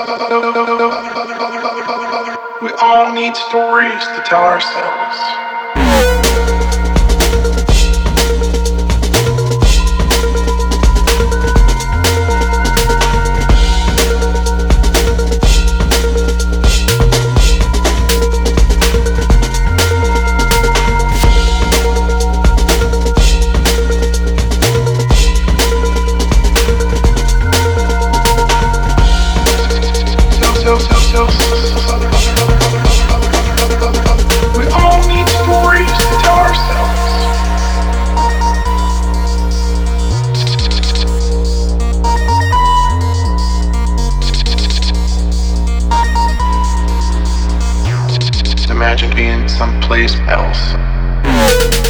We all need stories to tell ourselves. Being someplace else.